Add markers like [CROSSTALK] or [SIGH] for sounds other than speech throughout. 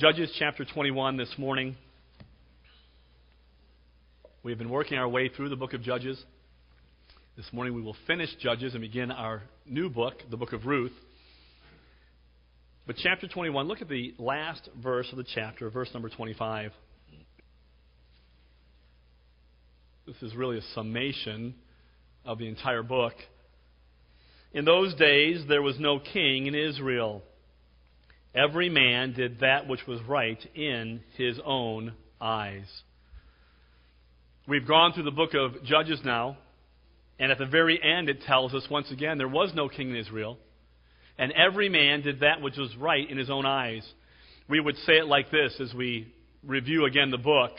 Judges chapter 21 this morning. We've been working our way through the book of Judges. This morning we will finish Judges and begin our new book, the book of Ruth. But chapter 21, look at the last verse of the chapter, verse number 25. This is really a summation of the entire book. In those days, there was no king in Israel. Every man did that which was right in his own eyes. We've gone through the book of Judges now, and at the very end, it tells us once again there was no king in Israel, and every man did that which was right in his own eyes. We would say it like this as we review again the book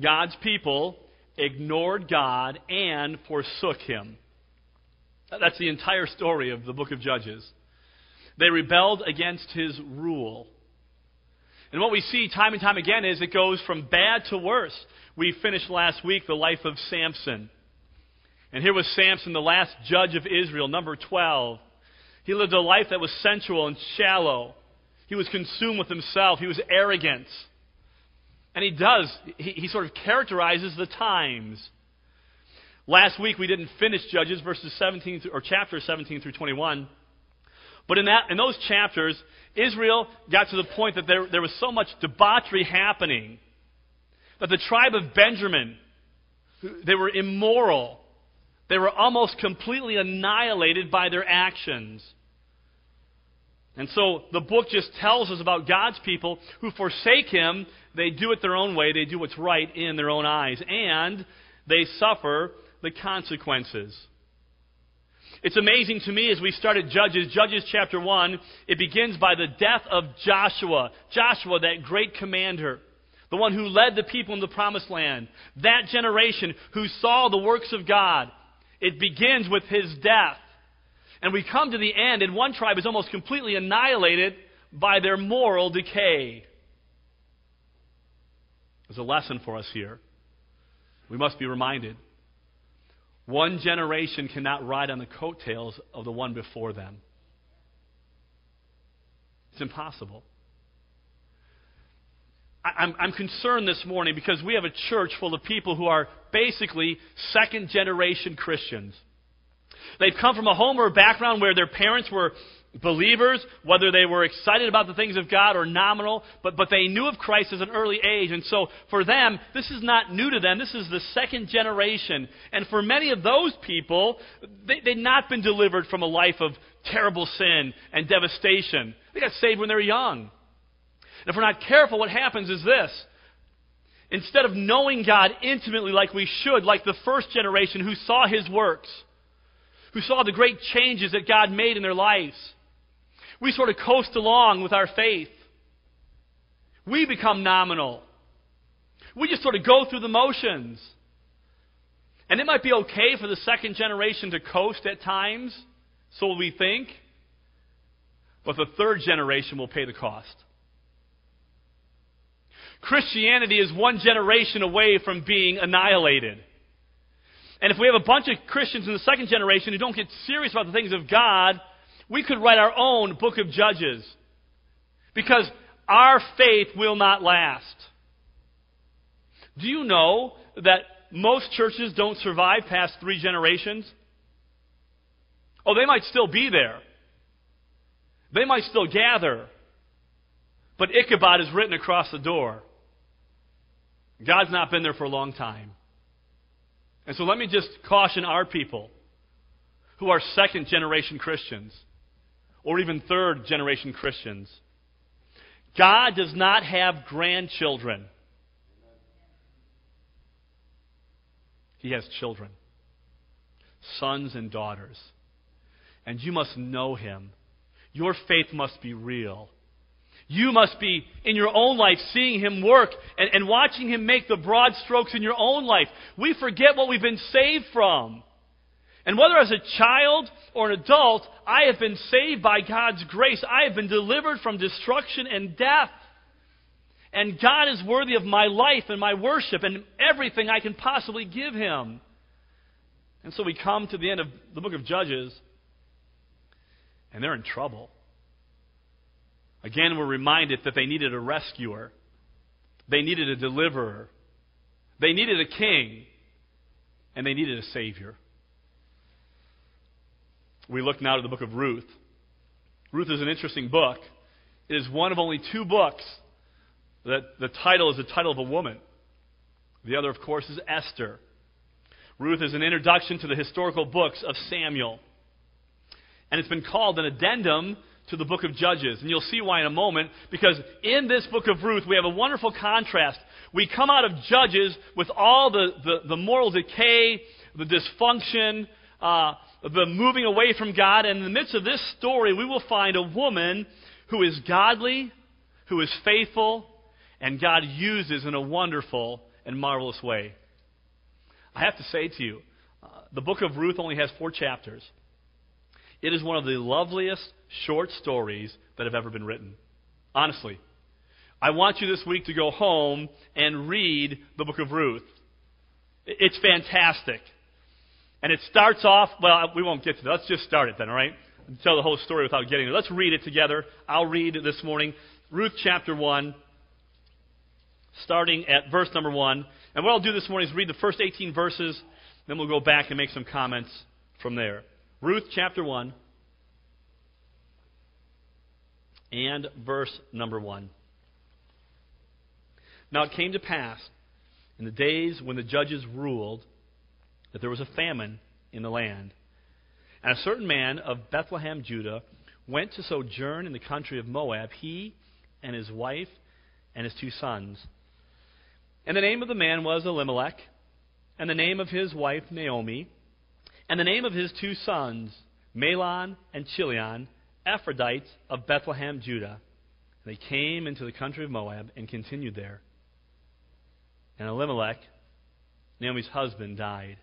God's people ignored God and forsook him. That's the entire story of the book of Judges. They rebelled against his rule. And what we see time and time again is it goes from bad to worse. We finished last week the life of Samson. And here was Samson, the last judge of Israel, number 12. He lived a life that was sensual and shallow. He was consumed with himself. He was arrogant. And he does, he, he sort of characterizes the times. Last week we didn't finish Judges verses 17 through, or chapter 17 through 21. But in, that, in those chapters, Israel got to the point that there, there was so much debauchery happening that the tribe of Benjamin, they were immoral. They were almost completely annihilated by their actions. And so the book just tells us about God's people who forsake Him. They do it their own way, they do what's right in their own eyes, and they suffer the consequences. It's amazing to me as we started Judges, Judges chapter 1, it begins by the death of Joshua. Joshua, that great commander, the one who led the people in the promised land, that generation who saw the works of God. It begins with his death. And we come to the end, and one tribe is almost completely annihilated by their moral decay. There's a lesson for us here. We must be reminded one generation cannot ride on the coattails of the one before them. It's impossible. I'm, I'm, concerned this morning because we have a church full of people who are basically second generation Christians. They've come from a home or a background where their parents were believers, whether they were excited about the things of God or nominal, but, but they knew of Christ as an early age. And so for them, this is not new to them. This is the second generation. And for many of those people, they, they'd not been delivered from a life of terrible sin and devastation. They got saved when they were young. And if we're not careful, what happens is this. Instead of knowing God intimately like we should, like the first generation who saw His works, who saw the great changes that God made in their lives, we sort of coast along with our faith. We become nominal. We just sort of go through the motions. And it might be okay for the second generation to coast at times, so we think, but the third generation will pay the cost. Christianity is one generation away from being annihilated. And if we have a bunch of Christians in the second generation who don't get serious about the things of God, we could write our own book of Judges. Because our faith will not last. Do you know that most churches don't survive past three generations? Oh, they might still be there. They might still gather. But Ichabod is written across the door. God's not been there for a long time. And so let me just caution our people who are second generation Christians or even third generation Christians. God does not have grandchildren. He has children, sons and daughters. And you must know Him. Your faith must be real. You must be, in your own life, seeing Him work and, and watching Him make the broad strokes in your own life. We forget what we've been saved from. And whether as a child or an adult, I have been saved by God's grace. I have been delivered from destruction and death. And God is worthy of my life and my worship and everything I can possibly give Him. And so we come to the end of the book of Judges, and they're in trouble. Again, we're reminded that they needed a rescuer, they needed a deliverer, they needed a king, and they needed a savior. We look now to the book of Ruth. Ruth is an interesting book. It is one of only two books that the title is the title of a woman. The other, of course, is Esther. Ruth is an introduction to the historical books of Samuel. And it's been called an addendum to the book of Judges. And you'll see why in a moment, because in this book of Ruth, we have a wonderful contrast. We come out of Judges with all the, the, the moral decay, the dysfunction, uh, the moving away from God. And in the midst of this story, we will find a woman who is godly, who is faithful, and God uses in a wonderful and marvelous way. I have to say to you, uh, the book of Ruth only has four chapters. It is one of the loveliest short stories that have ever been written. Honestly. I want you this week to go home and read the book of Ruth. It's fantastic. And it starts off, well, we won't get to that. Let's just start it then, all right? Tell the whole story without getting it. Let's read it together. I'll read this morning. Ruth chapter 1, starting at verse number 1. And what I'll do this morning is read the first 18 verses, then we'll go back and make some comments from there. Ruth chapter 1 and verse number 1. Now it came to pass in the days when the judges ruled that there was a famine in the land. And a certain man of Bethlehem, Judah, went to sojourn in the country of Moab, he and his wife and his two sons. And the name of the man was Elimelech, and the name of his wife Naomi and the name of his two sons, Mahlon and Chilion, Ephraites of Bethlehem, Judah. They came into the country of Moab and continued there. And Elimelech, Naomi's husband, died,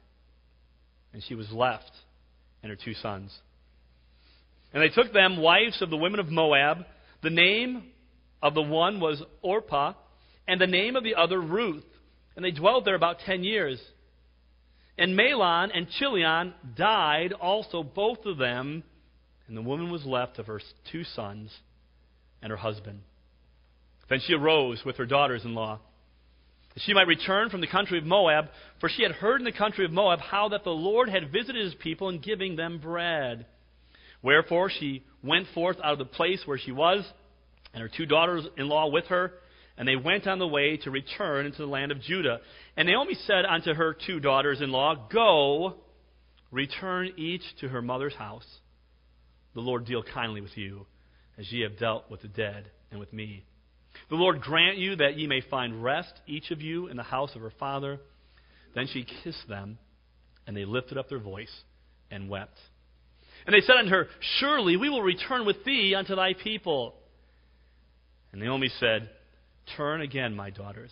and she was left and her two sons. And they took them wives of the women of Moab. The name of the one was Orpah, and the name of the other Ruth. And they dwelt there about ten years. And Mahlon and Chilion died also, both of them, and the woman was left of her two sons and her husband. Then she arose with her daughters in law, she might return from the country of Moab, for she had heard in the country of Moab how that the Lord had visited his people in giving them bread. Wherefore she went forth out of the place where she was, and her two daughters in law with her, and they went on the way to return into the land of Judah. And Naomi said unto her two daughters in law, Go, return each to her mother's house. The Lord deal kindly with you, as ye have dealt with the dead and with me. The Lord grant you that ye may find rest, each of you, in the house of her father. Then she kissed them, and they lifted up their voice and wept. And they said unto her, Surely we will return with thee unto thy people. And Naomi said, Turn again, my daughters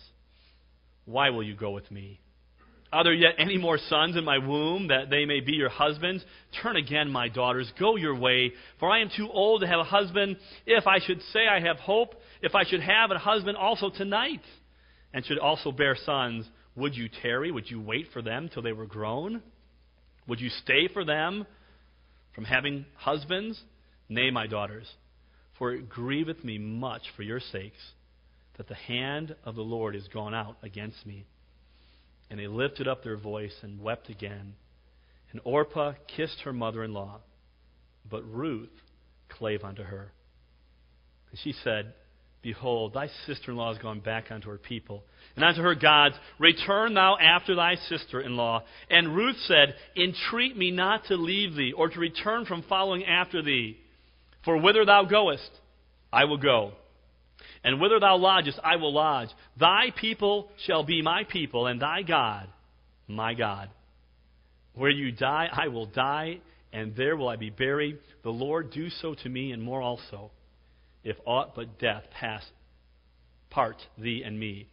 why will you go with me? Are there yet any more sons in my womb that they may be your husbands? Turn again, my daughters, go your way, for I am too old to have a husband. If I should say I have hope, if I should have a husband also tonight, and should also bear sons, would you tarry? Would you wait for them till they were grown? Would you stay for them from having husbands? Nay, my daughters, for it grieveth me much for your sakes that the hand of the Lord is gone out against me. And they lifted up their voice and wept again. And Orpah kissed her mother in law, but Ruth clave unto her. And she said, Behold, thy sister in law is gone back unto her people, and unto her gods. Return thou after thy sister in law. And Ruth said, Entreat me not to leave thee, or to return from following after thee. For whither thou goest, I will go and whither thou lodgest, I will lodge. Thy people shall be my people, and thy God, my God. Where you die, I will die, and there will I be buried. The Lord do so to me, and more also, if aught but death pass part thee and me.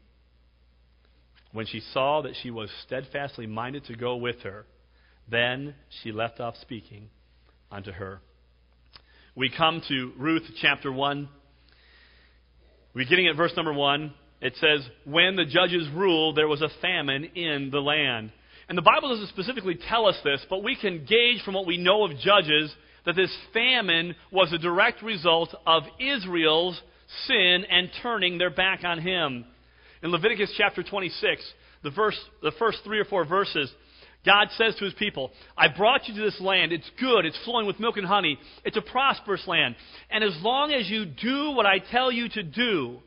When she saw that she was steadfastly minded to go with her, then she left off speaking unto her. We come to Ruth chapter 1. Beginning at verse number 1, it says, When the judges ruled, there was a famine in the land. And the Bible doesn't specifically tell us this, but we can gauge from what we know of judges that this famine was a direct result of Israel's sin and turning their back on him. In Leviticus chapter 26, the, verse, the first three or four verses, God says to his people, I brought you to this land. It's good. It's flowing with milk and honey. It's a prosperous land. And as long as you do what I tell you to do,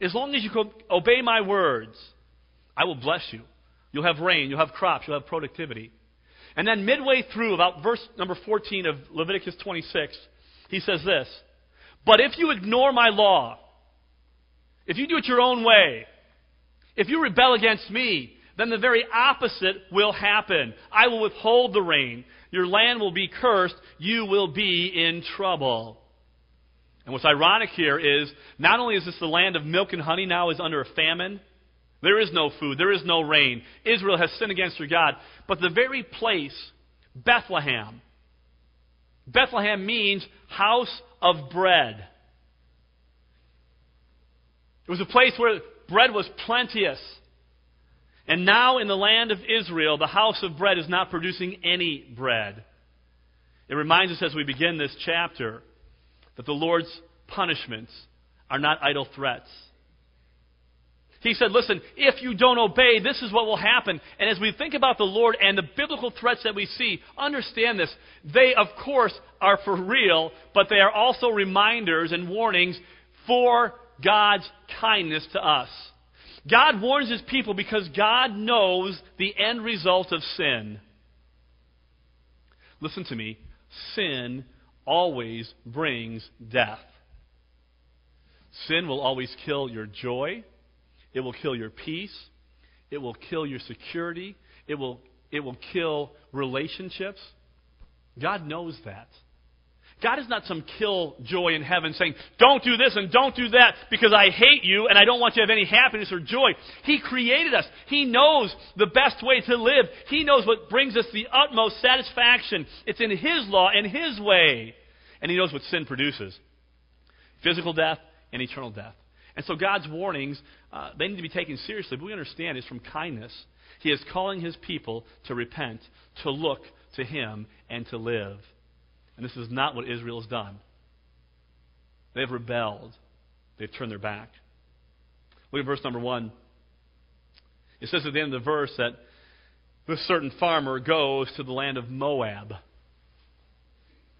as long as you obey my words, I will bless you. You'll have rain. You'll have crops. You'll have productivity. And then midway through, about verse number 14 of Leviticus 26, he says this But if you ignore my law, if you do it your own way, if you rebel against me, then the very opposite will happen. I will withhold the rain. Your land will be cursed. You will be in trouble. And what's ironic here is not only is this the land of milk and honey now is under a famine, there is no food, there is no rain. Israel has sinned against their God. But the very place, Bethlehem, Bethlehem means house of bread. It was a place where bread was plenteous. And now in the land of Israel, the house of bread is not producing any bread. It reminds us as we begin this chapter that the Lord's punishments are not idle threats. He said, Listen, if you don't obey, this is what will happen. And as we think about the Lord and the biblical threats that we see, understand this. They, of course, are for real, but they are also reminders and warnings for God's kindness to us. God warns his people because God knows the end result of sin. Listen to me. Sin always brings death. Sin will always kill your joy. It will kill your peace. It will kill your security. It will, it will kill relationships. God knows that. God is not some kill joy in heaven saying, don't do this and don't do that because I hate you and I don't want you to have any happiness or joy. He created us. He knows the best way to live. He knows what brings us the utmost satisfaction. It's in His law and His way. And He knows what sin produces physical death and eternal death. And so God's warnings, uh, they need to be taken seriously, but we understand it's from kindness. He is calling his people to repent, to look to him, and to live. And this is not what Israel has done. They've rebelled. They've turned their back. Look at verse number one. It says at the end of the verse that this certain farmer goes to the land of Moab.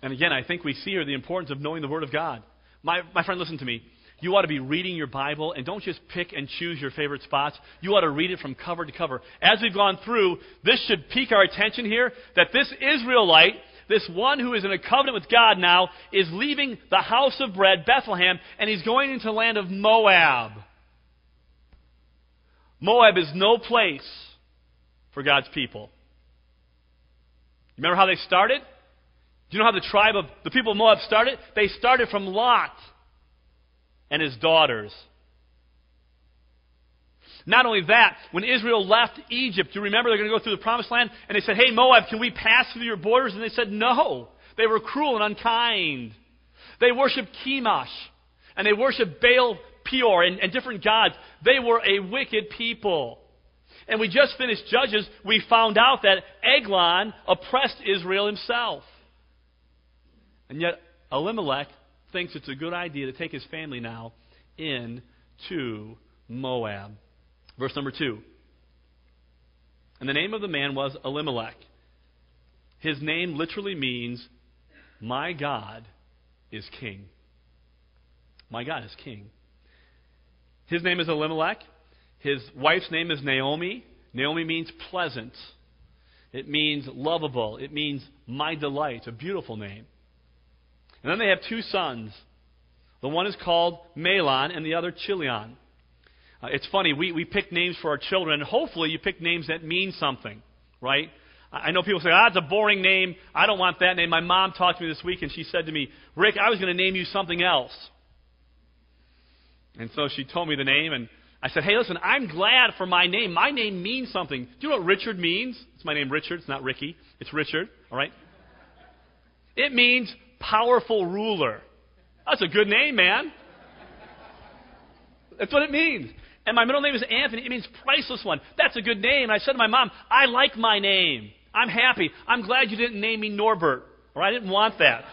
And again, I think we see here the importance of knowing the Word of God. My, my friend, listen to me. You ought to be reading your Bible and don't just pick and choose your favorite spots. You ought to read it from cover to cover. As we've gone through, this should pique our attention here that this Israelite, this one who is in a covenant with God now, is leaving the house of bread, Bethlehem, and he's going into the land of Moab. Moab is no place for God's people. Remember how they started? Do you know how the tribe of the people of Moab started? They started from Lot and his daughters. Not only that, when Israel left Egypt, do you remember they're going to go through the promised land? And they said, Hey, Moab, can we pass through your borders? And they said, No. They were cruel and unkind. They worshiped Chemosh, and they worshiped Baal Peor and, and different gods. They were a wicked people. And we just finished Judges. We found out that Eglon oppressed Israel himself. And yet, Elimelech thinks it's a good idea to take his family now into Moab. Verse number two. And the name of the man was Elimelech. His name literally means, My God is king. My God is king. His name is Elimelech. His wife's name is Naomi. Naomi means pleasant. It means lovable. It means my delight. A beautiful name. And then they have two sons. The one is called Mahlon and the other Chilion. Uh, it's funny, we, we pick names for our children, and hopefully you pick names that mean something, right? I know people say, ah, it's a boring name. I don't want that name. My mom talked to me this week, and she said to me, Rick, I was going to name you something else. And so she told me the name, and I said, hey, listen, I'm glad for my name. My name means something. Do you know what Richard means? It's my name, Richard. It's not Ricky. It's Richard, all right? It means powerful ruler. That's a good name, man. That's what it means. And my middle name is Anthony. It means priceless one. That's a good name. And I said to my mom, I like my name. I'm happy. I'm glad you didn't name me Norbert, or I didn't want that.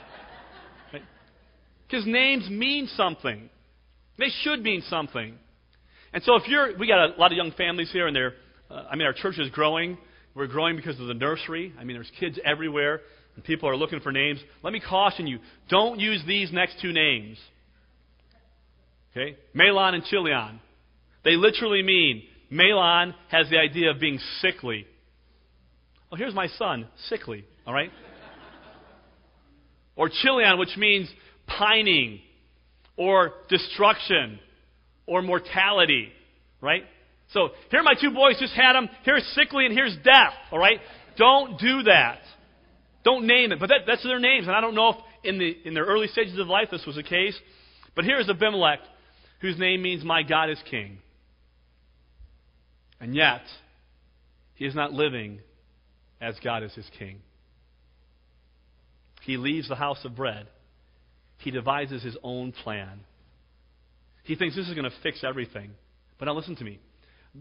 Because names mean something. They should mean something. And so if you're, we got a lot of young families here, and they're, uh, I mean, our church is growing. We're growing because of the nursery. I mean, there's kids everywhere, and people are looking for names. Let me caution you don't use these next two names. Okay? Mahlon and Chilion. They literally mean Mahlon has the idea of being sickly. Well, here's my son, sickly, all right? or Chilion, which means pining, or destruction, or mortality, right? So here are my two boys, just had them. Here's sickly and here's death, all right? Don't do that. Don't name it. But that, that's their names. And I don't know if in, the, in their early stages of life this was the case. But here's Abimelech, whose name means my God is king. And yet, he is not living as God is his king. He leaves the house of bread. He devises his own plan. He thinks this is going to fix everything. But now listen to me.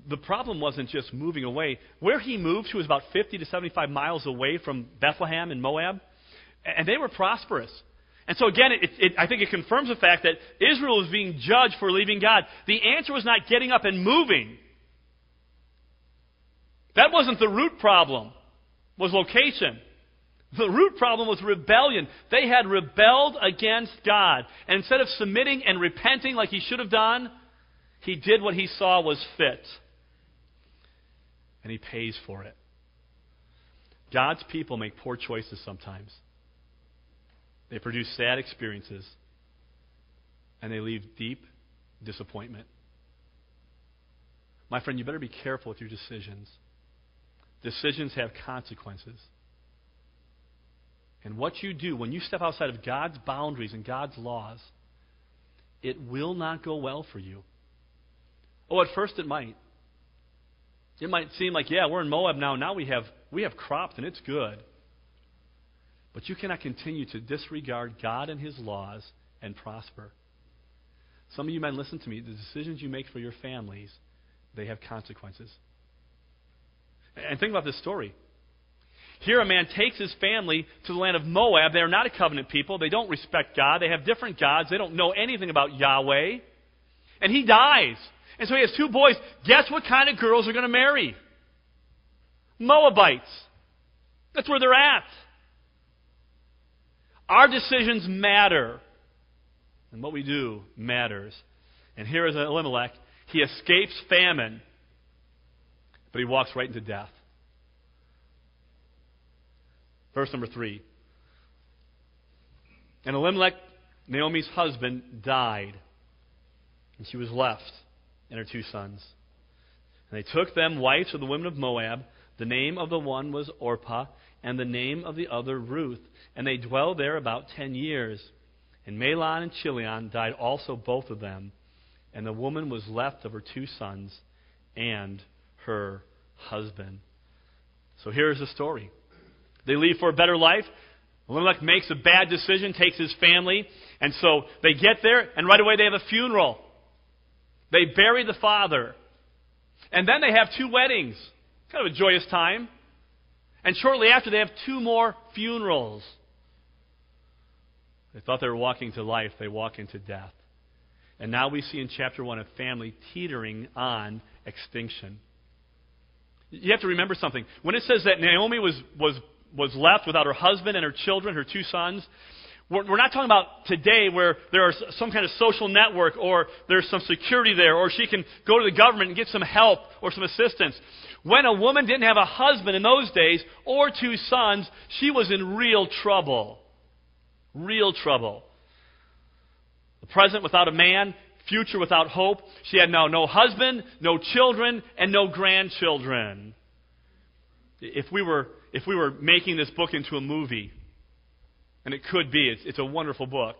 The problem wasn't just moving away. Where he moved to was about 50 to 75 miles away from Bethlehem in Moab, and they were prosperous. And so again, it, it, I think it confirms the fact that Israel was being judged for leaving God. The answer was not getting up and moving. That wasn't the root problem, was location. The root problem was rebellion. They had rebelled against God. And instead of submitting and repenting like he should have done, he did what he saw was fit. And he pays for it. God's people make poor choices sometimes. They produce sad experiences. And they leave deep disappointment. My friend, you better be careful with your decisions. Decisions have consequences. And what you do when you step outside of God's boundaries and God's laws, it will not go well for you. Oh, at first it might. It might seem like, yeah, we're in Moab now. Now we have we have crops and it's good. But you cannot continue to disregard God and his laws and prosper. Some of you men listen to me. The decisions you make for your families, they have consequences. And think about this story. Here, a man takes his family to the land of Moab. They are not a covenant people. They don't respect God. They have different gods. They don't know anything about Yahweh. And he dies. And so he has two boys. Guess what kind of girls are going to marry? Moabites. That's where they're at. Our decisions matter. And what we do matters. And here is Elimelech. He escapes famine but he walks right into death. Verse number three. And Elimelech, Naomi's husband, died, and she was left and her two sons. And they took them wives of the women of Moab. The name of the one was Orpah, and the name of the other Ruth. And they dwelled there about ten years. And Mahlon and Chilion died also, both of them. And the woman was left of her two sons and her husband. So here's the story. They leave for a better life. Elimelech makes a bad decision, takes his family, and so they get there, and right away they have a funeral. They bury the father. And then they have two weddings. Kind of a joyous time. And shortly after, they have two more funerals. They thought they were walking to life, they walk into death. And now we see in chapter 1 a family teetering on extinction. You have to remember something. When it says that Naomi was, was, was left without her husband and her children, her two sons, we're, we're not talking about today where there is some kind of social network or there's some security there or she can go to the government and get some help or some assistance. When a woman didn't have a husband in those days or two sons, she was in real trouble. Real trouble. The present without a man future without hope. She had now no husband, no children, and no grandchildren. If we were, if we were making this book into a movie, and it could be, it's, it's a wonderful book.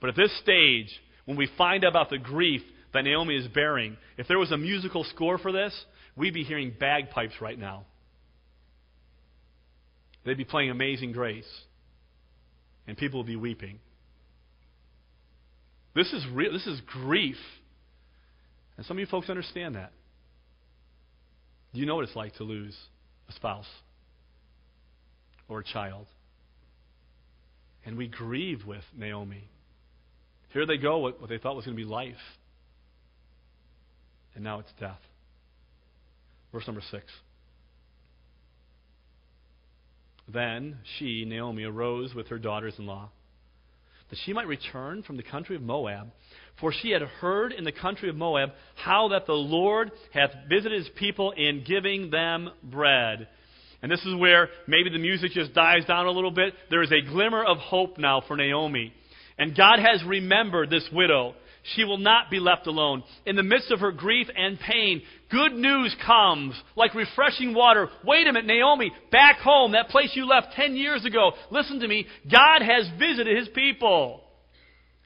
But at this stage, when we find out about the grief that Naomi is bearing, if there was a musical score for this, we'd be hearing bagpipes right now. They'd be playing Amazing Grace, and people would be weeping. This is real. This is grief. And some of you folks understand that. You know what it's like to lose a spouse or a child. And we grieve with Naomi. Here they go, what, what they thought was going to be life. And now it's death. Verse number 6. Then she, Naomi, arose with her daughters in law, that she might return from the country of Moab. For she had heard in the country of Moab how that the Lord hath visited his people in giving them bread. And this is where maybe the music just dies down a little bit. There is a glimmer of hope now for Naomi. And God has remembered this widow. She will not be left alone. In the midst of her grief and pain, good news comes like refreshing water. Wait a minute, Naomi, back home, that place you left 10 years ago. Listen to me. God has visited his people.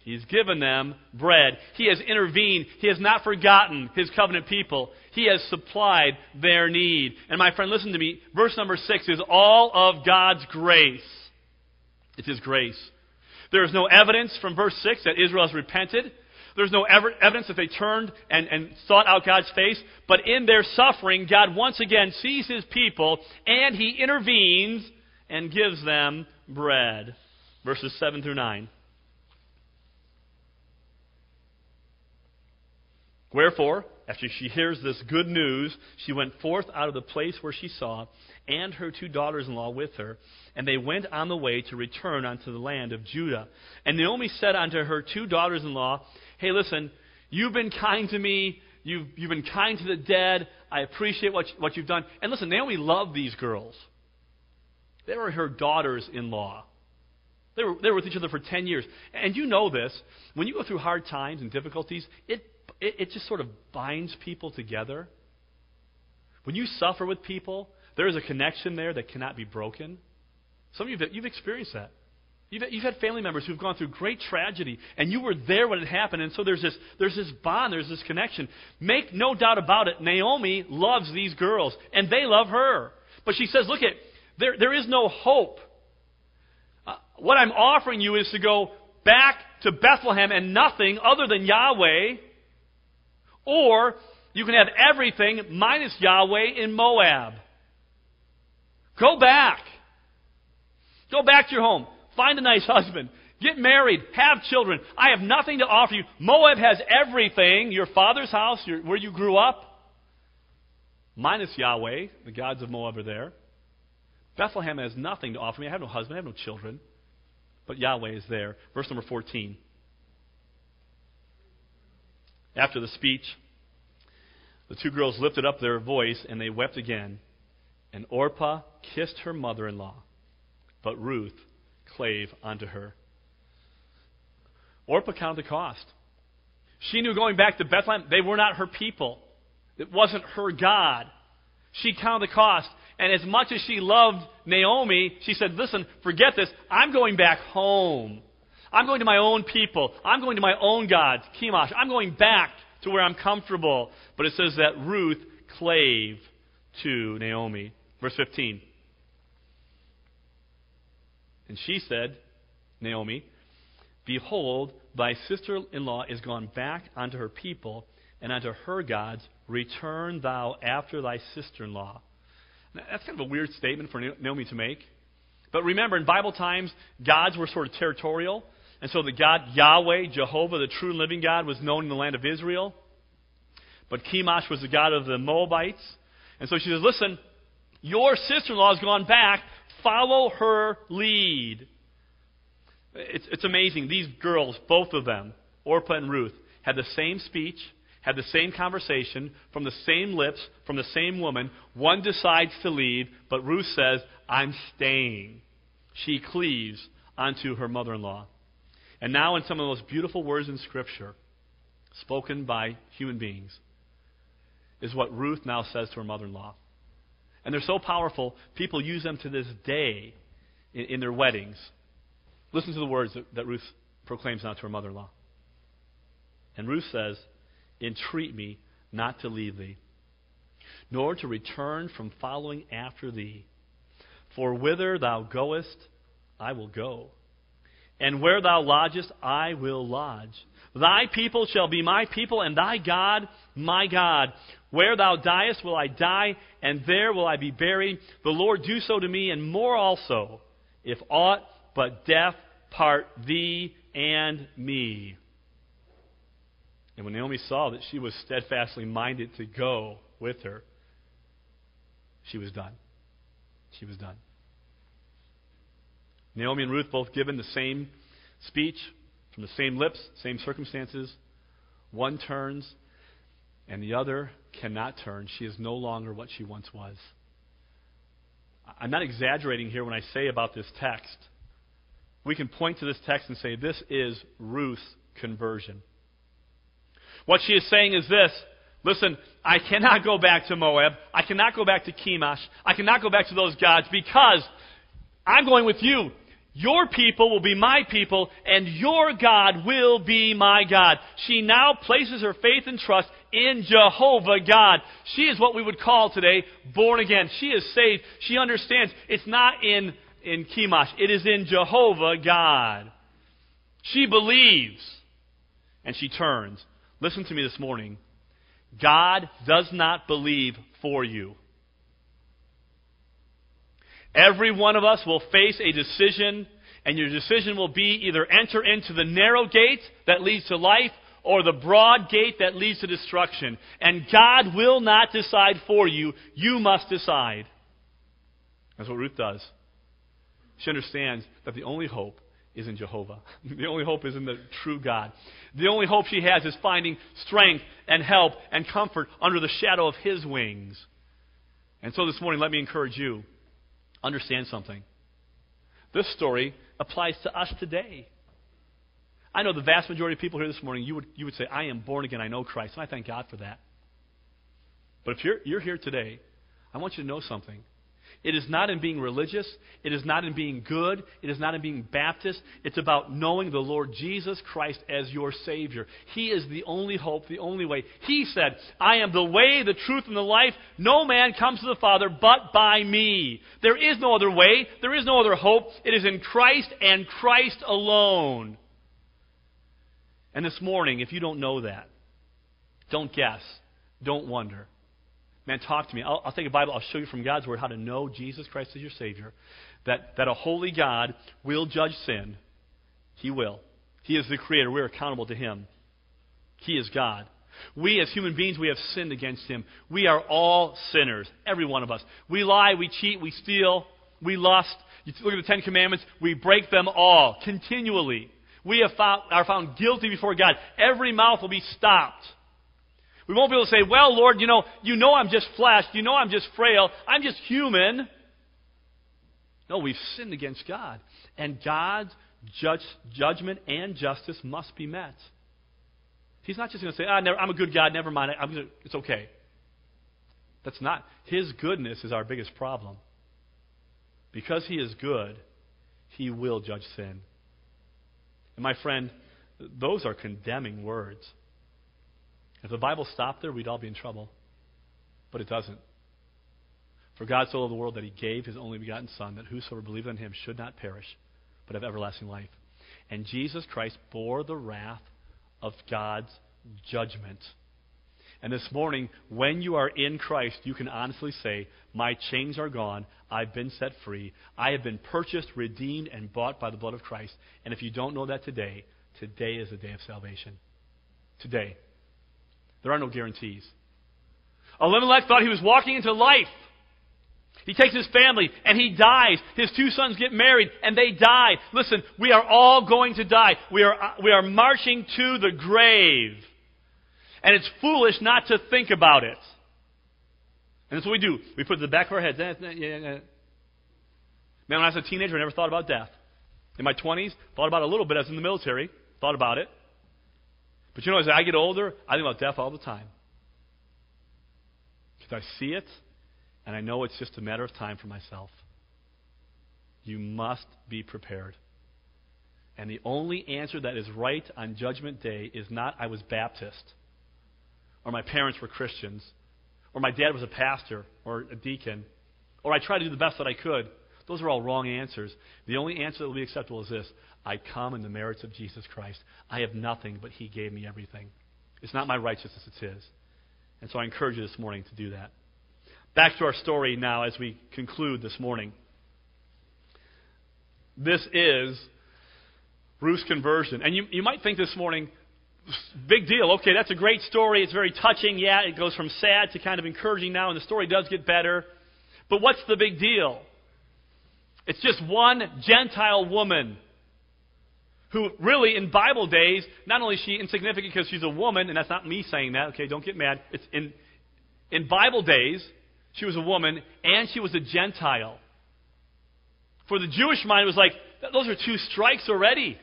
He's given them bread. He has intervened. He has not forgotten his covenant people. He has supplied their need. And my friend, listen to me. Verse number 6 is all of God's grace. It's his grace. There is no evidence from verse 6 that Israel has repented. There's no evidence that they turned and, and sought out God's face. But in their suffering, God once again sees his people and he intervenes and gives them bread. Verses 7 through 9. Wherefore, after she hears this good news, she went forth out of the place where she saw, and her two daughters in law with her, and they went on the way to return unto the land of Judah. And Naomi said unto her two daughters in law, Hey, listen, you've been kind to me. You've, you've been kind to the dead. I appreciate what, what you've done. And listen, Naomi loved these girls. They were her daughters in law. They were, they were with each other for 10 years. And you know this. When you go through hard times and difficulties, it, it, it just sort of binds people together. When you suffer with people, there is a connection there that cannot be broken. Some of you, you've experienced that. You've, you've had family members who've gone through great tragedy, and you were there when it happened, and so there's this, there's this bond, there's this connection. Make no doubt about it, Naomi loves these girls, and they love her. But she says, look at, there, there is no hope. Uh, what I'm offering you is to go back to Bethlehem and nothing other than Yahweh, or you can have everything minus Yahweh in Moab. Go back. Go back to your home. Find a nice [LAUGHS] husband. Get married. Have children. I have nothing to offer you. Moab has everything your father's house, your, where you grew up, minus Yahweh. The gods of Moab are there. Bethlehem has nothing to offer me. I have no husband. I have no children. But Yahweh is there. Verse number 14. After the speech, the two girls lifted up their voice and they wept again. And Orpah kissed her mother in law, but Ruth clave unto her. Orpah counted the cost. She knew going back to Bethlehem, they were not her people. It wasn't her God. She counted the cost. And as much as she loved Naomi, she said, Listen, forget this. I'm going back home. I'm going to my own people. I'm going to my own gods, Chemosh. I'm going back to where I'm comfortable. But it says that Ruth clave to Naomi. Verse 15. And she said, Naomi, Behold, thy sister in law is gone back unto her people and unto her gods. Return thou after thy sister in law. That's kind of a weird statement for Naomi to make. But remember, in Bible times, gods were sort of territorial. And so the God Yahweh, Jehovah, the true and living God, was known in the land of Israel. But Chemosh was the god of the Moabites. And so she says, Listen, your sister in law has gone back follow her lead. It's, it's amazing. These girls, both of them, Orpah and Ruth, had the same speech, had the same conversation, from the same lips, from the same woman. One decides to leave, but Ruth says, I'm staying. She cleaves onto her mother in law. And now, in some of the most beautiful words in Scripture, spoken by human beings, is what Ruth now says to her mother in law. And they're so powerful, people use them to this day in, in their weddings. Listen to the words that, that Ruth proclaims now to her mother in law. And Ruth says, Entreat me not to leave thee, nor to return from following after thee. For whither thou goest, I will go. And where thou lodgest, I will lodge. Thy people shall be my people, and thy God my God. Where thou diest will I die, and there will I be buried. The Lord do so to me, and more also, if aught but death part thee and me. And when Naomi saw that she was steadfastly minded to go with her, she was done. She was done. Naomi and Ruth both given the same speech from the same lips, same circumstances. One turns and the other cannot turn. She is no longer what she once was. I'm not exaggerating here when I say about this text. We can point to this text and say, this is Ruth's conversion. What she is saying is this listen, I cannot go back to Moab. I cannot go back to Chemosh. I cannot go back to those gods because I'm going with you. Your people will be my people, and your God will be my God. She now places her faith and trust in Jehovah God. She is what we would call today born again. She is saved. She understands it's not in, in Chemosh, it is in Jehovah God. She believes, and she turns. Listen to me this morning. God does not believe for you. Every one of us will face a decision, and your decision will be either enter into the narrow gate that leads to life or the broad gate that leads to destruction. And God will not decide for you. You must decide. That's what Ruth does. She understands that the only hope is in Jehovah. [LAUGHS] The only hope is in the true God. The only hope she has is finding strength and help and comfort under the shadow of His wings. And so this morning, let me encourage you understand something. This story applies to us today. I know the vast majority of people here this morning, you would, you would say, I am born again, I know Christ, and I thank God for that. But if you're, you're here today, I want you to know something. It is not in being religious. It is not in being good. It is not in being Baptist. It's about knowing the Lord Jesus Christ as your Savior. He is the only hope, the only way. He said, I am the way, the truth, and the life. No man comes to the Father but by me. There is no other way. There is no other hope. It is in Christ and Christ alone. And this morning, if you don't know that, don't guess. Don't wonder. Man, talk to me. I'll, I'll take a Bible. I'll show you from God's Word how to know Jesus Christ as your Savior. That, that a holy God will judge sin. He will. He is the Creator. We're accountable to Him. He is God. We, as human beings, we have sinned against Him. We are all sinners, every one of us. We lie, we cheat, we steal, we lust. You look at the Ten Commandments, we break them all continually. We found, are found guilty before God. Every mouth will be stopped. We won't be able to say, well, Lord, you know, you know I'm just flesh. You know I'm just frail. I'm just human. No, we've sinned against God. And God's judge, judgment and justice must be met. He's not just going to say, ah, I'm a good God, never mind, gonna, it's okay. That's not. His goodness is our biggest problem. Because He is good, He will judge sin. And my friend, those are condemning words. If the Bible stopped there, we'd all be in trouble. But it doesn't. For God so loved the world that he gave his only begotten Son, that whosoever believes in him should not perish, but have everlasting life. And Jesus Christ bore the wrath of God's judgment. And this morning, when you are in Christ, you can honestly say, My chains are gone. I've been set free. I have been purchased, redeemed, and bought by the blood of Christ. And if you don't know that today, today is the day of salvation. Today. There are no guarantees. Elimelech thought he was walking into life. He takes his family and he dies. His two sons get married and they die. Listen, we are all going to die. We are, uh, we are marching to the grave. And it's foolish not to think about it. And that's what we do. We put it in the back of our heads. Man, when I was a teenager, I never thought about death. In my 20s, thought about it a little bit. I was in the military, thought about it. But you know, as I get older, I think about death all the time. Because I see it, and I know it's just a matter of time for myself. You must be prepared. And the only answer that is right on Judgment Day is not, I was Baptist, or my parents were Christians, or my dad was a pastor or a deacon, or I tried to do the best that I could. Those are all wrong answers. The only answer that will be acceptable is this I come in the merits of Jesus Christ. I have nothing, but He gave me everything. It's not my righteousness, it's His. And so I encourage you this morning to do that. Back to our story now as we conclude this morning. This is Ruth's conversion. And you, you might think this morning, big deal. Okay, that's a great story. It's very touching. Yeah, it goes from sad to kind of encouraging now, and the story does get better. But what's the big deal? It's just one Gentile woman who really in Bible days, not only is she insignificant because she's a woman, and that's not me saying that, okay, don't get mad. It's in in Bible days, she was a woman and she was a Gentile. For the Jewish mind, it was like, those are two strikes already.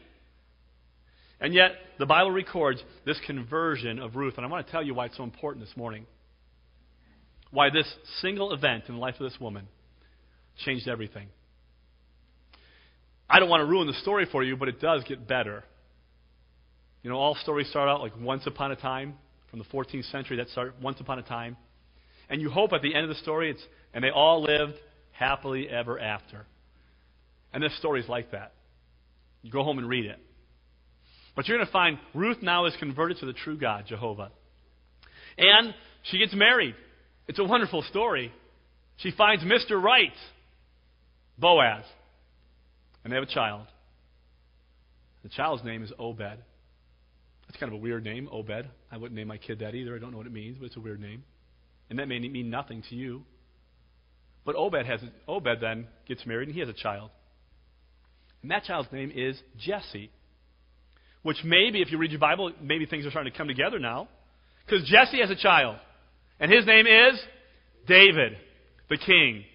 And yet, the Bible records this conversion of Ruth. And I want to tell you why it's so important this morning. Why this single event in the life of this woman changed everything. I don't want to ruin the story for you, but it does get better. You know, all stories start out like once upon a time from the 14th century. That started once upon a time. And you hope at the end of the story, it's, and they all lived happily ever after. And this story is like that. You go home and read it. But you're going to find Ruth now is converted to the true God, Jehovah. And she gets married. It's a wonderful story. She finds Mr. Right, Boaz. And they have a child. The child's name is Obed. That's kind of a weird name, Obed. I wouldn't name my kid that either. I don't know what it means, but it's a weird name. And that may mean nothing to you. But Obed has Obed then gets married and he has a child. And that child's name is Jesse. Which maybe, if you read your Bible, maybe things are starting to come together now. Because Jesse has a child. And his name is David, the king.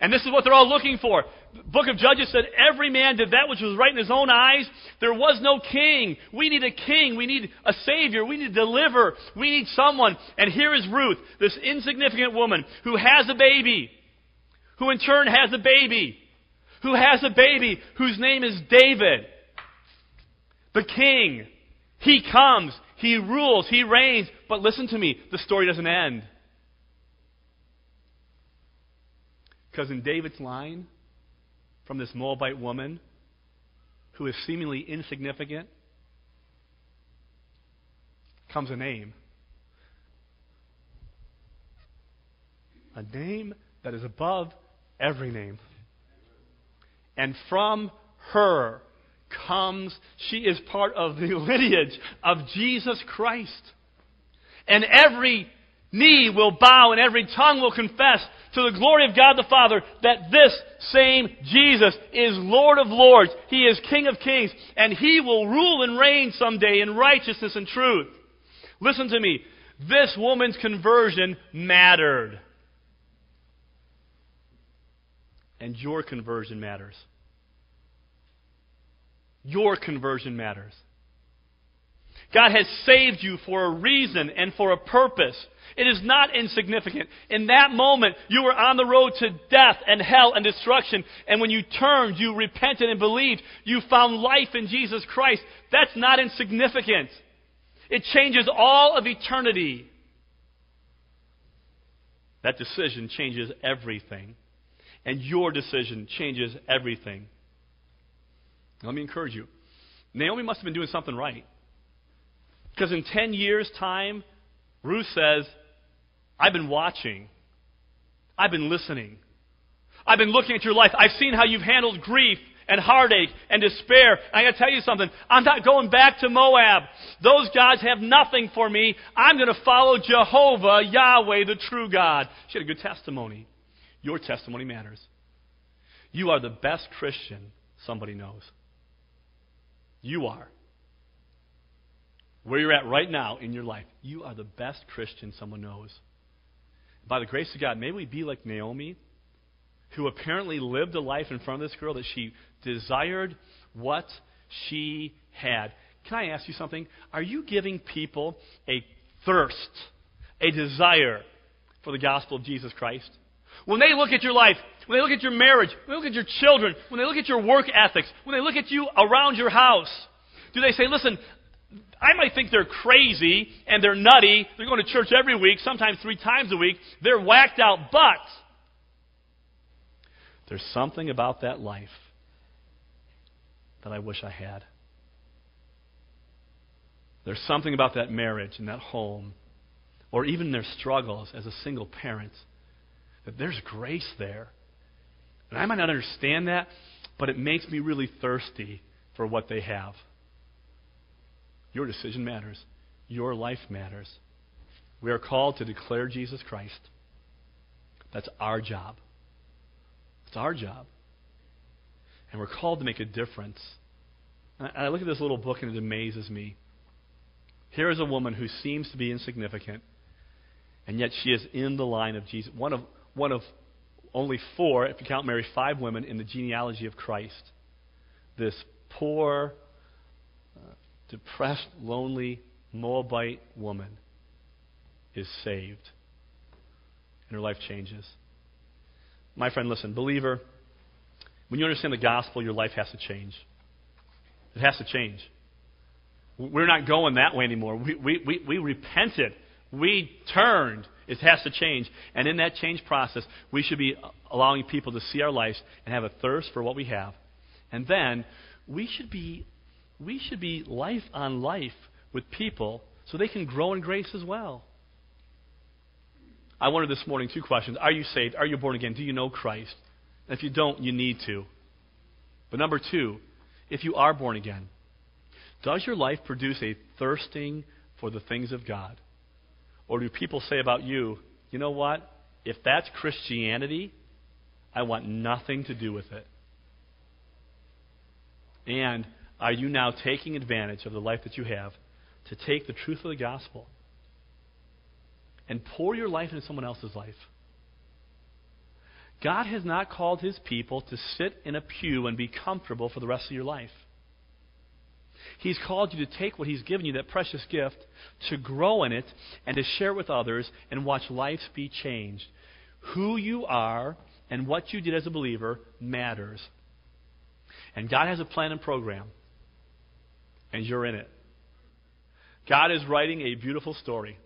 And this is what they're all looking for. Book of Judges said every man did that which was right in his own eyes. There was no king. We need a king. We need a savior. We need to deliver. We need someone. And here is Ruth, this insignificant woman who has a baby, who in turn has a baby, who has a baby whose name is David, the king. He comes. He rules. He reigns. But listen to me. The story doesn't end. Because in David's line, from this Moabite woman who is seemingly insignificant, comes a name. A name that is above every name. And from her comes, she is part of the [LAUGHS] lineage of Jesus Christ. And every knee will bow and every tongue will confess to the glory of God the Father that this same Jesus is Lord of Lords. He is King of Kings, and He will rule and reign someday in righteousness and truth. Listen to me. This woman's conversion mattered. And your conversion matters. Your conversion matters. God has saved you for a reason and for a purpose. It is not insignificant. In that moment, you were on the road to death and hell and destruction. And when you turned, you repented and believed, you found life in Jesus Christ. That's not insignificant. It changes all of eternity. That decision changes everything. And your decision changes everything. Let me encourage you. Naomi must have been doing something right. Because in 10 years' time, Ruth says, I've been watching. I've been listening. I've been looking at your life. I've seen how you've handled grief and heartache and despair. And I got to tell you something. I'm not going back to Moab. Those gods have nothing for me. I'm going to follow Jehovah, Yahweh, the true God. She had a good testimony. Your testimony matters. You are the best Christian somebody knows. You are. Where you're at right now in your life, you are the best Christian someone knows by the grace of God, may we be like Naomi, who apparently lived a life in front of this girl that she desired what she had. Can I ask you something? Are you giving people a thirst, a desire for the gospel of Jesus Christ? When they look at your life, when they look at your marriage, when they look at your children, when they look at your work ethics, when they look at you around your house, do they say, listen, I might think they're crazy and they're nutty. They're going to church every week, sometimes three times a week. They're whacked out, but there's something about that life that I wish I had. There's something about that marriage and that home, or even their struggles as a single parent, that there's grace there. And I might not understand that, but it makes me really thirsty for what they have. Your decision matters. Your life matters. We are called to declare Jesus Christ. That's our job. It's our job. And we're called to make a difference. And I look at this little book and it amazes me. Here is a woman who seems to be insignificant, and yet she is in the line of Jesus. One of, one of only four, if you count Mary, five women in the genealogy of Christ. This poor, depressed, lonely Moabite woman is saved, and her life changes. My friend, listen, believer, when you understand the gospel, your life has to change. It has to change. We're not going that way anymore. We, we, we, we repented. We turned. It has to change. And in that change process, we should be allowing people to see our lives and have a thirst for what we have. And then we should be, we should be life on life with people so they can grow in grace as well. I wonder this morning two questions. Are you saved? Are you born again? Do you know Christ? And if you don't, you need to. But number two, if you are born again, does your life produce a thirsting for the things of God? Or do people say about you, you know what? If that's Christianity, I want nothing to do with it. And are you now taking advantage of the life that you have to take the truth of the gospel and pour your life into someone else's life? God has not called his people to sit in a pew and be comfortable for the rest of your life. He's called you to take what He's given you, that precious gift, to grow in it and to share it with others and watch lives be changed. Who you are and what you did as a believer matters. And God has a plan and program, and you're in it. God is writing a beautiful story.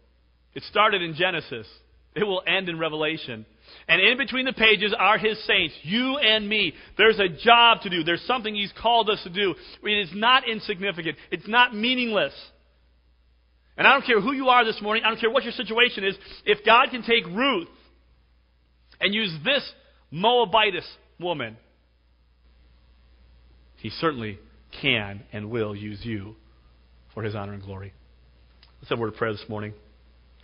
It started in Genesis, it will end in Revelation. And in between the pages are his saints, you and me. There's a job to do. There's something he's called us to do. It is not insignificant. It's not meaningless. And I don't care who you are this morning. I don't care what your situation is. If God can take Ruth and use this Moabitess woman, he certainly can and will use you for his honor and glory. Let's have a word of prayer this morning.